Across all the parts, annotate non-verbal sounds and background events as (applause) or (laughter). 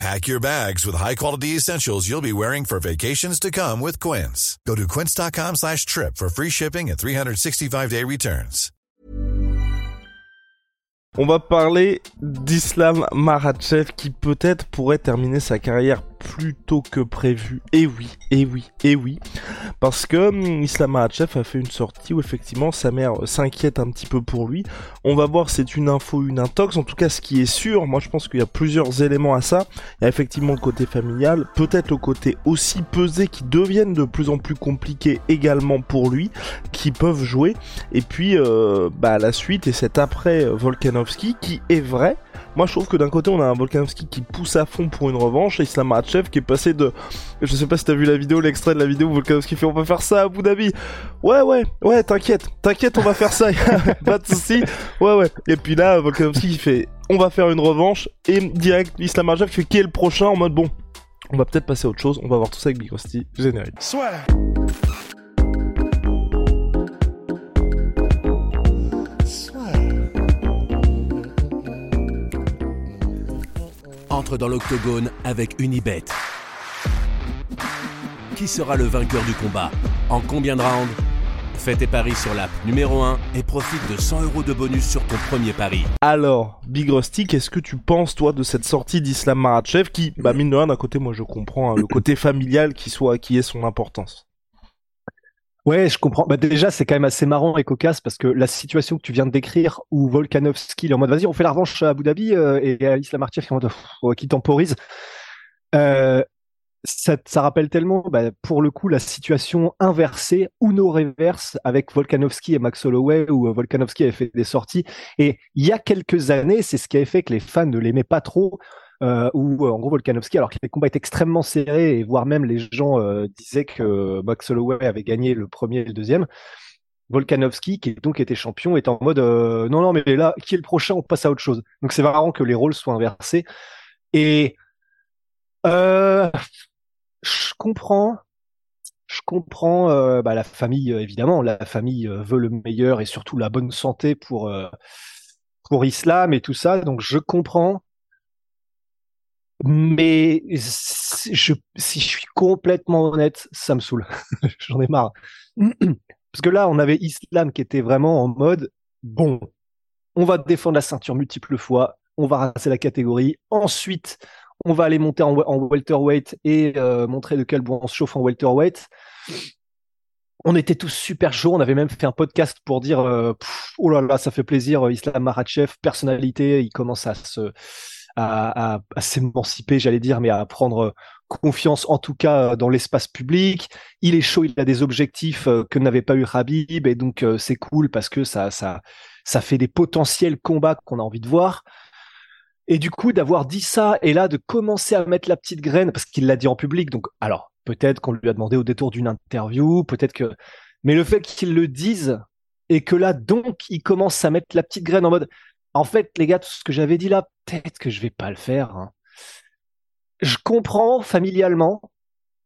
Pack your bags with high-quality essentials you'll be wearing for vacations to come with Quince. Go to quince.com slash trip for free shipping and 365-day returns. On va parler d'Islam Makhachev qui peut-être pourrait terminer sa carrière plus tôt que prévu. Et oui, et oui, et oui. Parce que hum, Islam Makhachev a fait une sortie où effectivement sa mère s'inquiète un petit peu pour lui. On va voir c'est une info une intox. En tout cas, ce qui est sûr, moi je pense qu'il y a plusieurs éléments à ça. Il y a effectivement le côté familial, peut-être le côté aussi pesé qui deviennent de plus en plus compliqués également pour lui, qui peuvent jouer. Et puis euh, bah, la suite et cet après Volkanovski qui est vrai moi, je trouve que d'un côté, on a un Volkanovski qui pousse à fond pour une revanche, et Islam Makhachev qui est passé de, je sais pas si t'as vu la vidéo, l'extrait de la vidéo où Volkanovski fait, on va faire ça à Abu Dhabi. Ouais, ouais, ouais, t'inquiète, t'inquiète, on va faire ça, (laughs) pas de soucis. Ouais, ouais. Et puis là, Volkanovski fait, on va faire une revanche, et direct, Islam Makhachev fait, qui est le prochain en mode bon. On va peut-être passer à autre chose, on va voir tout ça avec Big Rusty, générique. Soit. Dans l'octogone avec Unibet. Qui sera le vainqueur du combat? En combien de rounds? Fais tes paris sur l'app numéro 1 et profite de 100 euros de bonus sur ton premier pari. Alors, Big Rusty, qu'est-ce que tu penses, toi, de cette sortie d'Islam Makhachev qui, bah, mine de rien, d'un côté, moi, je comprends hein, le côté familial qui soit, qui ait son importance? Ouais, je comprends. Bah déjà, c'est quand même assez marrant et cocasse parce que la situation que tu viens de décrire où Volkanovski est en mode vas-y, on fait la revanche à Abu Dhabi euh, et Islam Makhachev qui qui temporise. Euh, ça, ça, rappelle tellement, bah, pour le coup, la situation inversée, Uno reverse avec Volkanovski et Max Holloway, où euh, Volkanovski avait fait des sorties. Et il y a quelques années, c'est ce qui avait fait que les fans ne l'aimaient pas trop, euh, où en gros Volkanovski, alors que les combats étaient extrêmement serrés, et voire même les gens euh, disaient que Max Holloway avait gagné le premier et le deuxième. Volkanovski, qui donc était champion, est en mode euh, non, non, mais là, qui est le prochain On passe à autre chose. Donc c'est marrant que les rôles soient inversés. Et euh, je comprends. Je comprends euh, bah, la famille, euh, évidemment. La famille euh, veut le meilleur et surtout la bonne santé pour, euh, pour Islam et tout ça. Donc je comprends. Mais si je suis complètement honnête, ça me saoule. (laughs) J'en ai marre. Parce que là, on avait Islam qui était vraiment en mode bon, on va défendre la ceinture multiples fois, on va raser la catégorie. Ensuite, on va aller monter en, welterweight et euh, montrer de quel bois on se chauffe en welterweight. On était tous super chauds. On avait même fait un podcast pour dire euh, oh là là, ça fait plaisir. Islam Makhachev, personnalité, il commence à se à, s'émanciper, j'allais dire, mais à prendre confiance en tout cas dans l'espace public. Il est chaud, il a des objectifs euh, que n'avait pas eu Habib et donc euh, c'est cool parce que ça ça ça fait des potentiels combats qu'on a envie de voir. Et du coup, d'avoir dit ça et là de commencer à mettre la petite graine, parce qu'il l'a dit en public, donc alors peut-être qu'on lui a demandé au détour d'une interview, peut-être que, mais le fait qu'il le dise et que là donc il commence à mettre la petite graine en mode, en fait les gars, tout ce que j'avais dit là, peut-être que je vais pas le faire. Hein. Je comprends familialement,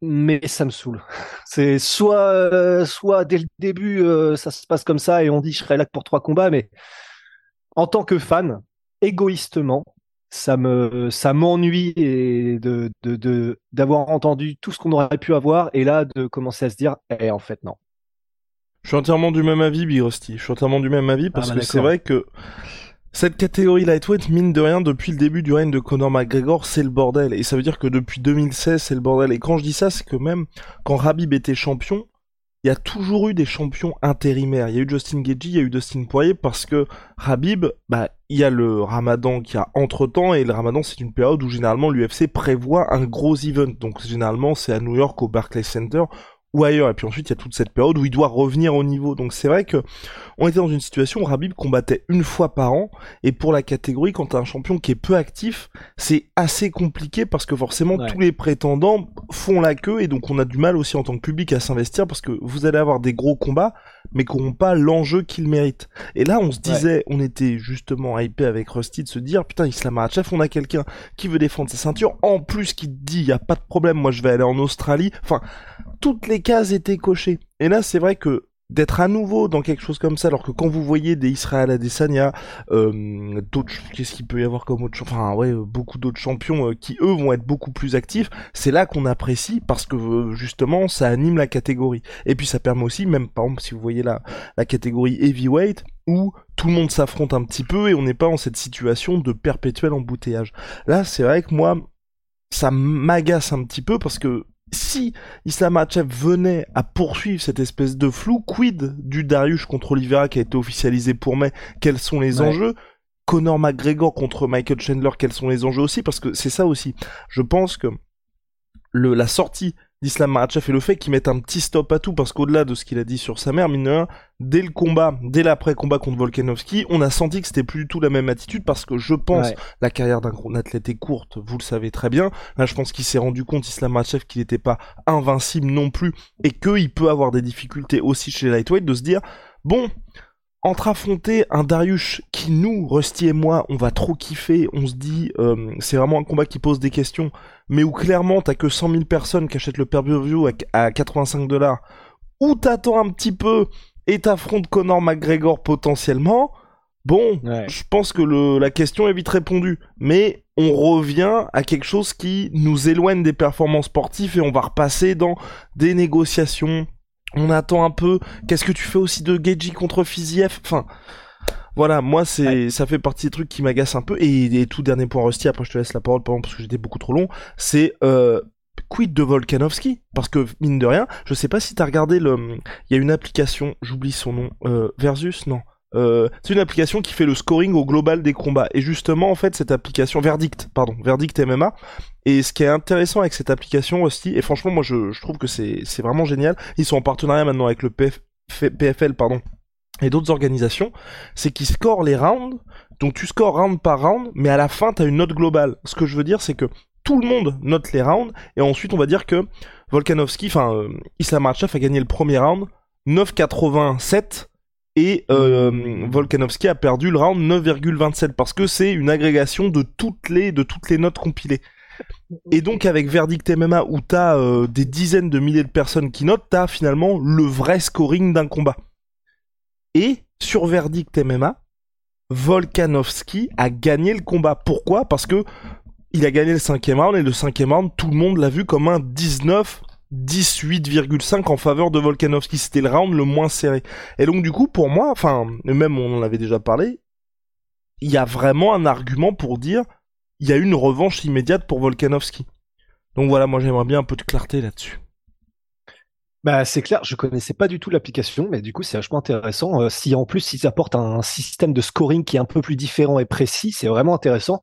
mais ça me saoule. (laughs) C'est soit, euh, soit dès le début euh, ça se passe comme ça et on dit je serai là pour trois combats, mais en tant que fan, égoïstement, ça me ça m'ennuie et de de d'avoir entendu tout ce qu'on aurait pu avoir et là de commencer à se dire eh en fait non. Je suis entièrement du même avis, Big Rusty. Je suis entièrement du même avis parce ah bah que c'est vrai que cette catégorie lightweight, mine de rien, depuis le début du règne de Conor McGregor, c'est le bordel. Et ça veut dire que depuis 2016, c'est le bordel. Et quand je dis ça, c'est que même quand Habib était champion, il y a toujours eu des champions intérimaires. Il y a eu Justin Gaethje, il y a eu Dustin Poirier parce que Habib, bah, il y a le Ramadan qui a entre-temps et le Ramadan c'est une période où généralement l'UFC prévoit un gros event. Donc généralement c'est à New York au Barclays Center ou ailleurs. Et puis ensuite, il y a toute cette période où il doit revenir au niveau. Donc c'est vrai que on était dans une situation où Rabib combattait une fois par an. Et pour la catégorie, quand t'as un champion qui est peu actif, c'est assez compliqué parce que forcément tous les prétendants font la queue et donc on a du mal aussi en tant que public à s'investir parce que vous allez avoir des gros combats mais qui n'auront pas l'enjeu qu'ils méritent. Et là, on se disait, on était justement hypé avec Rusty de se dire, putain, Islam Makhachev, on a quelqu'un qui veut défendre sa ceinture, en plus qui te dit, y a pas de problème, moi je vais aller en Australie. Enfin, toutes les cases étaient cochées. Et là, c'est vrai que d'être à nouveau dans quelque chose comme ça, alors que quand vous voyez des Israël Adesanya, euh, d'autres, qu'est-ce qu'il peut y avoir comme autre, enfin ouais, beaucoup d'autres champions euh, qui eux vont être beaucoup plus actifs, c'est là qu'on apprécie parce que euh, justement ça anime la catégorie. Et puis ça permet aussi, même par exemple si vous voyez la, la catégorie heavyweight, où tout le monde s'affronte un petit peu et on n'est pas en cette situation de perpétuel embouteillage. Là, c'est vrai que moi, ça m'agace un petit peu parce que si Islam Makhachev venait à poursuivre cette espèce de flou, quid du Darius contre Oliveira qui a été officialisé pour mai Quels sont les enjeux? Conor McGregor contre Michael Chandler, quels sont les enjeux aussi? Parce que c'est ça aussi. Je pense que le, la sortie d'Islam Makhachev et le fait qu'il mette un petit stop à tout parce qu'au-delà de ce qu'il a dit sur sa mère, mine dès le combat, dès l'après-combat contre Volkanovski, on a senti que c'était plus du tout la même attitude parce que je pense la carrière d'un athlète est courte, vous le savez très bien. Là, je pense qu'il s'est rendu compte, Islam Makhachev, qu'il n'était pas invincible non plus et qu'il peut avoir des difficultés aussi chez les lightweight de se dire, bon, entre affronter un Darius qui nous, Rusty et moi, on va trop kiffer, on se dit, euh, c'est vraiment un combat qui pose des questions, mais où clairement t'as que 100 000 personnes qui achètent le pay-per-view à, 85 dollars, ou t'attends un petit peu et t'affrontes Conor McGregor potentiellement, bon, je pense que le, la question est vite répondue, mais on revient à quelque chose qui nous éloigne des performances sportives et on va repasser dans des négociations, on attend un peu. Qu'est-ce que tu fais aussi de Geji contre Fiziev? Enfin, voilà, moi c'est ça fait partie des trucs qui m'agacent un peu. Et, tout dernier point Rusty, après je te laisse la parole parce que j'étais beaucoup trop long. C'est euh, quid de Volkanovski? Parce que mine de rien, je sais pas si t'as regardé le. Il y a une application, j'oublie son nom, euh, Versus, non? Euh, c'est une application qui fait le scoring au global des combats. Et justement, en fait, cette application, Verdict, pardon, Verdict MMA. Et ce qui est intéressant avec cette application aussi, et franchement, moi, je, je trouve que c'est, vraiment génial. Ils sont en partenariat maintenant avec le PF, PFL, pardon, et d'autres organisations. C'est qu'ils scorent les rounds. Donc, tu scores round par round, mais à la fin, t'as une note globale. Ce que je veux dire, c'est que tout le monde note les rounds, et ensuite, on va dire que Volkanovski, enfin, euh, Islam a gagné le premier round, 9,87 et euh, Volkanovski a perdu le round 9,27 parce que c'est une agrégation de toutes les notes compilées. Et donc avec Verdict MMA où t'as euh, des dizaines de milliers de personnes qui notent, t'as finalement le vrai scoring d'un combat. Et sur Verdict MMA, Volkanovski a gagné le combat. Pourquoi? Parce que il a gagné le cinquième round et le cinquième round, tout le monde l'a vu comme un 19 18,5 en faveur de Volkanovski. C'était le round le moins serré. Et donc du coup, pour moi, enfin, même on en avait déjà parlé, il y a vraiment un argument pour dire il y a une revanche immédiate pour Volkanovski. Donc voilà, moi j'aimerais bien un peu de clarté là-dessus. Bah c'est clair, je connaissais pas du tout l'application, mais du coup c'est vachement intéressant. Euh, si en plus ils apportent un système de scoring qui est un peu plus différent et précis, c'est vraiment intéressant.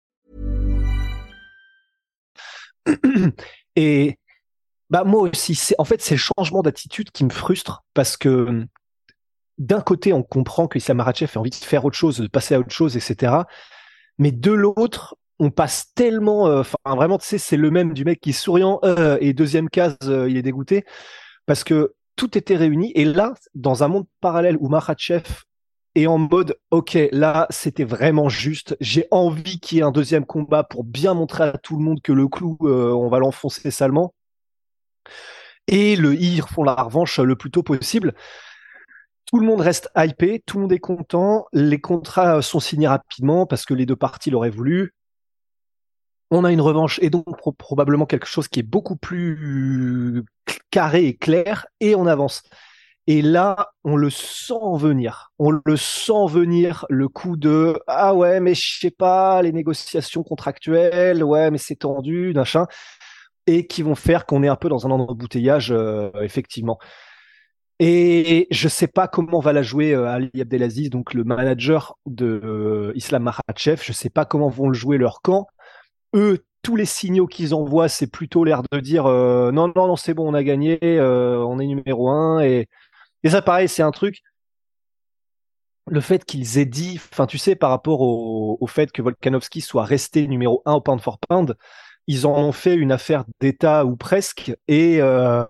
(clears throat) Et bah moi aussi, c'est en fait c'est le changement d'attitude qui me frustre parce que d'un côté on comprend que Issa a envie de faire autre chose, de passer à autre chose, etc. Mais de l'autre, on passe tellement, euh, enfin vraiment, tu sais, c'est le même du mec qui est souriant euh, et deuxième case, euh, il est dégoûté parce que tout était réuni et là, dans un monde parallèle où Makhachev et en mode ok là c'était vraiment juste. J'ai envie qu'il y ait un deuxième combat pour bien montrer à tout le monde que le clou euh, on va l'enfoncer salement. Et le ils font la revanche le plus tôt possible. Tout le monde reste hypé tout le monde est content. Les contrats sont signés rapidement parce que les deux parties l'auraient voulu. On a une revanche et donc probablement quelque chose qui est beaucoup plus carré et clair et on avance. Et là, on le sent venir. On le sent venir le coup de ah ouais, mais je sais pas, les négociations contractuelles, ouais, mais c'est tendu, machin, et qui vont faire qu'on est un peu dans un embouteillage, euh, effectivement. Et je sais pas comment va la jouer euh, Ali Abdelaziz, donc le manager de euh, Islam Makhachev. Je sais pas comment vont le jouer leur camp eux, tous les signaux qu'ils envoient, c'est plutôt l'air de dire euh, non, non, non, c'est bon, on a gagné, euh, on est numéro un. Et, et ça, pareil, c'est un truc. Le fait qu'ils aient dit, enfin, tu sais, par rapport au, au, fait que Volkanovski soit resté numéro un au pound for pound, ils en ont fait une affaire d'État ou presque. Et euh,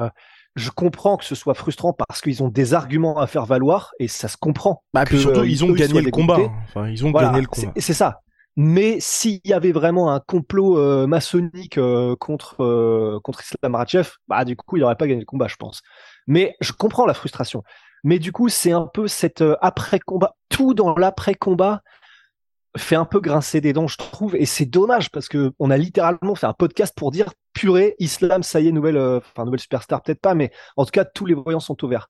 je comprends que ce soit frustrant parce qu'ils ont des arguments à faire valoir et ça se comprend. Bah, puis surtout, ils ont gagné le combat. Enfin, ils ont gagné le combat. C'est ça. Mais s'il y avait vraiment un complot euh, maçonnique euh, contre euh, contre Islam Makhachev, bah du coup il n'aurait pas gagné le combat, je pense. Mais je comprends la frustration. Mais du coup c'est un peu cet après combat, tout dans l'après combat fait un peu grincer des dents, je trouve, et c'est dommage parce que on a littéralement fait un podcast pour dire purée, Islam, ça y est, nouvelle, enfin nouvelle superstar, peut-être pas, mais en tout cas tous les voyants sont ouverts.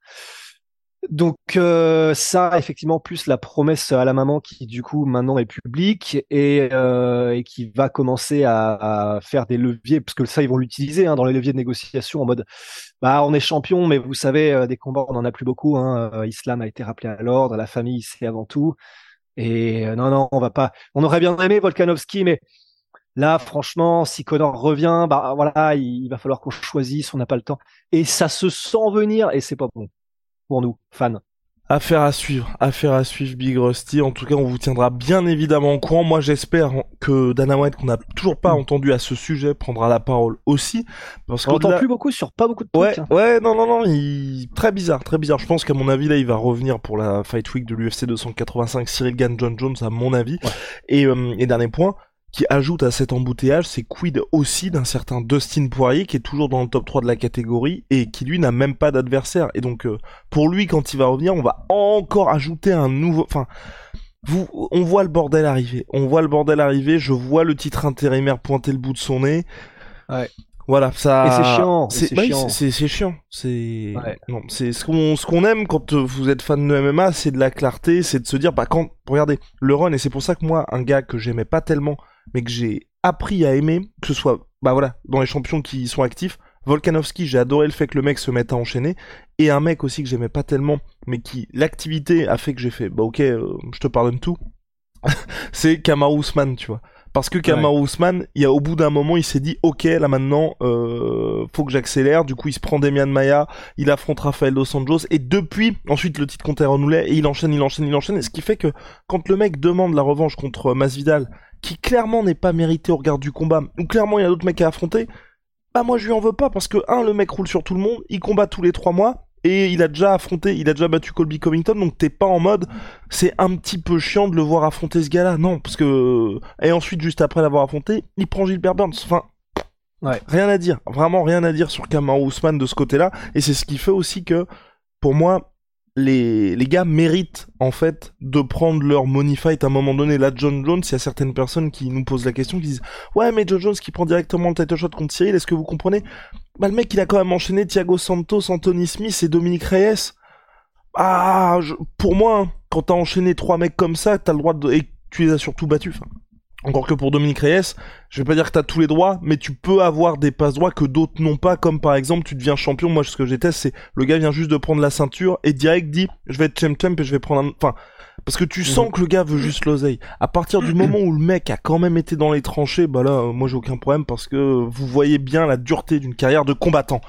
Donc euh, ça, effectivement, plus la promesse à la maman qui du coup maintenant est publique et, euh, qui va commencer à, faire des leviers, parce que ça ils vont l'utiliser hein, dans les leviers de négociation en mode, bah on est champion, mais vous savez euh, des combats on en a plus beaucoup. Hein, Islam a été rappelé à l'ordre, la famille c'est avant tout. Et non non, on va pas. On aurait bien aimé Volkanovski, mais Là, franchement, si Connor revient, bah voilà, il, il va falloir qu'on choisisse, on n'a pas le temps. Et ça se sent venir et c'est pas bon pour nous, fans. Affaire à suivre, affaire à suivre Big Rusty. En tout cas, on vous tiendra bien évidemment au courant. Moi, j'espère que Dana White, qu'on n'a toujours pas mm. entendu à ce sujet, prendra la parole aussi. Parce qu'on n'entend plus beaucoup sur pas beaucoup de trucs. Ouais, hein. ouais, non, non, non, il... très bizarre, très bizarre. Je pense qu'à mon avis, là, il va revenir pour la Fight Week de l'UFC 285, Cyril Gann, John Jones, à mon avis. Et, euh, et dernier point, qui ajoute à cet embouteillage, c'est quid aussi d'un certain Dustin Poirier qui est toujours dans le top 3 de la catégorie et qui lui n'a même pas d'adversaire. Et donc euh, pour lui quand il va revenir, on va encore ajouter un nouveau enfin on voit le bordel arriver. On voit le bordel arriver, je vois le titre intérimaire pointer le bout de son nez. Ouais. Voilà, ça. Et c'est chiant. C'est bah chiant. C'est chiant. C'est non, c'est ce qu'on ce qu'on aime quand vous êtes fan de MMA, c'est de la clarté, c'est de se dire bah quand regardez le run et c'est pour ça que moi un gars que j'aimais pas tellement mais que j'ai appris à aimer, que ce soit, bah voilà, dans les champions qui sont actifs. Volkanovski, j'ai adoré le fait que le mec se mette à enchaîner, et un mec aussi que j'aimais pas tellement, mais qui, l'activité a fait que j'ai fait, bah ok, euh, je te pardonne tout. (laughs) c'est Kamaru Usman, tu vois. Parce que Kamaru Usman, il y a au bout d'un moment, il s'est dit, ok, là maintenant, euh, faut que j'accélère. Du coup, il se prend Demian Maya, il affronte Rafael dos Anjos, et depuis, ensuite le titre contre Aaron et il enchaîne, il enchaîne, il enchaîne. Et ce qui fait que quand le mec demande la revanche contre Masvidal, qui clairement n'est pas mérité au regard du combat, ou clairement il y a d'autres mecs à affronter, bah moi je lui en veux pas parce que un, le mec roule sur tout le monde, il combat tous les trois mois, et il a déjà affronté, il a déjà battu Colby Covington, donc t'es pas en mode, c'est un petit peu chiant de le voir affronter ce gars-là, non, parce que, et ensuite, juste après l'avoir affronté, il prend Gilbert Burns, enfin, ouais. rien à dire, vraiment rien à dire sur Kamaru Usman de ce côté-là, et c'est ce qui fait aussi que, pour moi, les, gars méritent en fait de prendre leur money fight à un moment donné. Là, John Jones, il y a certaines personnes qui nous posent la question, qui disent ouais mais John Jones qui prend directement le title shot contre Cyril, est-ce que vous comprenez? Bah le mec il a quand même enchaîné Thiago Santos, Anthony Smith et Dominique Reyes. Ah, pour moi, hein, quand t'as enchaîné trois mecs comme ça, t'as le droit de et tu les as surtout battus. Encore que pour Dominique Reyes, je vais pas dire que t'as tous les droits, mais tu peux avoir des passes droits que d'autres n'ont pas, comme par exemple tu deviens champion. Moi, ce que j'ai c'est le gars vient juste de prendre la ceinture et direct dit je vais être champ champ et je vais prendre un. Enfin, parce que tu sens mhm. que le gars veut juste l'oseille. À partir du moment où le mec a quand même été dans les tranchées, bah là, moi j'ai aucun problème parce que vous voyez bien la dureté d'une carrière de combattant.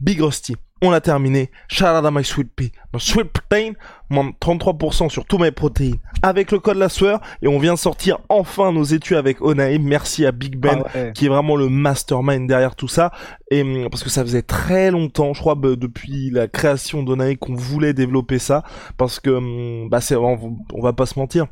Big Rusty on a terminé. Shout out à my sweet pea. My sweet protein, moins 33% sur tous mes protéines avec le code la sueur et on vient de sortir enfin nos études avec Onae. Merci à Big Ben ah qui est vraiment le mastermind derrière tout ça et hum, parce que ça faisait très longtemps, je crois bah, depuis la création d'Onae qu'on voulait développer ça parce que hum, bah c'est on, va pas se mentir.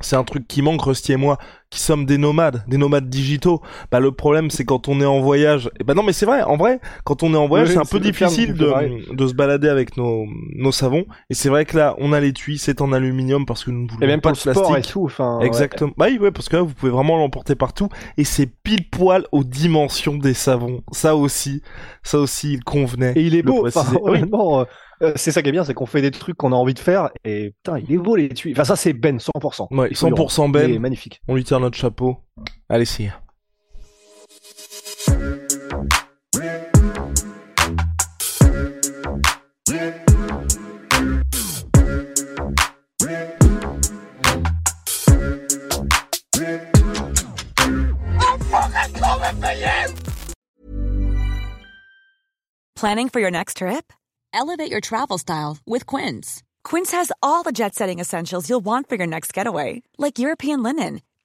C'est un truc qui manque, Rusty et moi, qui sommes des nomades, des nomades digitaux. Bah le problème c'est quand on est en voyage. Et bah non mais c'est vrai, en vrai, quand on est en voyage, Oui, c'est un peu difficile de, se balader avec nos, nos savons. Et c'est vrai que là, on a l'étui, c'est en aluminium parce que nous ne voulons Et même pas pour de le sport et plastique. tout. Enfin, ouais. Exactement. Bah oui, ouais, parce que là, vous pouvez vraiment l'emporter partout. Et c'est pile poil aux dimensions des savons. Ça aussi, ça aussi, il convenait. Et il est beau. Enfin. (laughs) Oui. euh, euh, c'est ça qui est bien, c'est qu'on fait des trucs qu'on a envie de faire. Et putain, il est beau les tuyaux. Enfin, ça, c'est Ben, 100%. Ouais, Il faut lui 100% rendre. Ben. Il est magnifique. On lui tire notre chapeau. Allez. Planning for your next trip? Elevate your travel style with Quince. Quince has all the jet setting essentials you'll want for your next getaway, like European linen,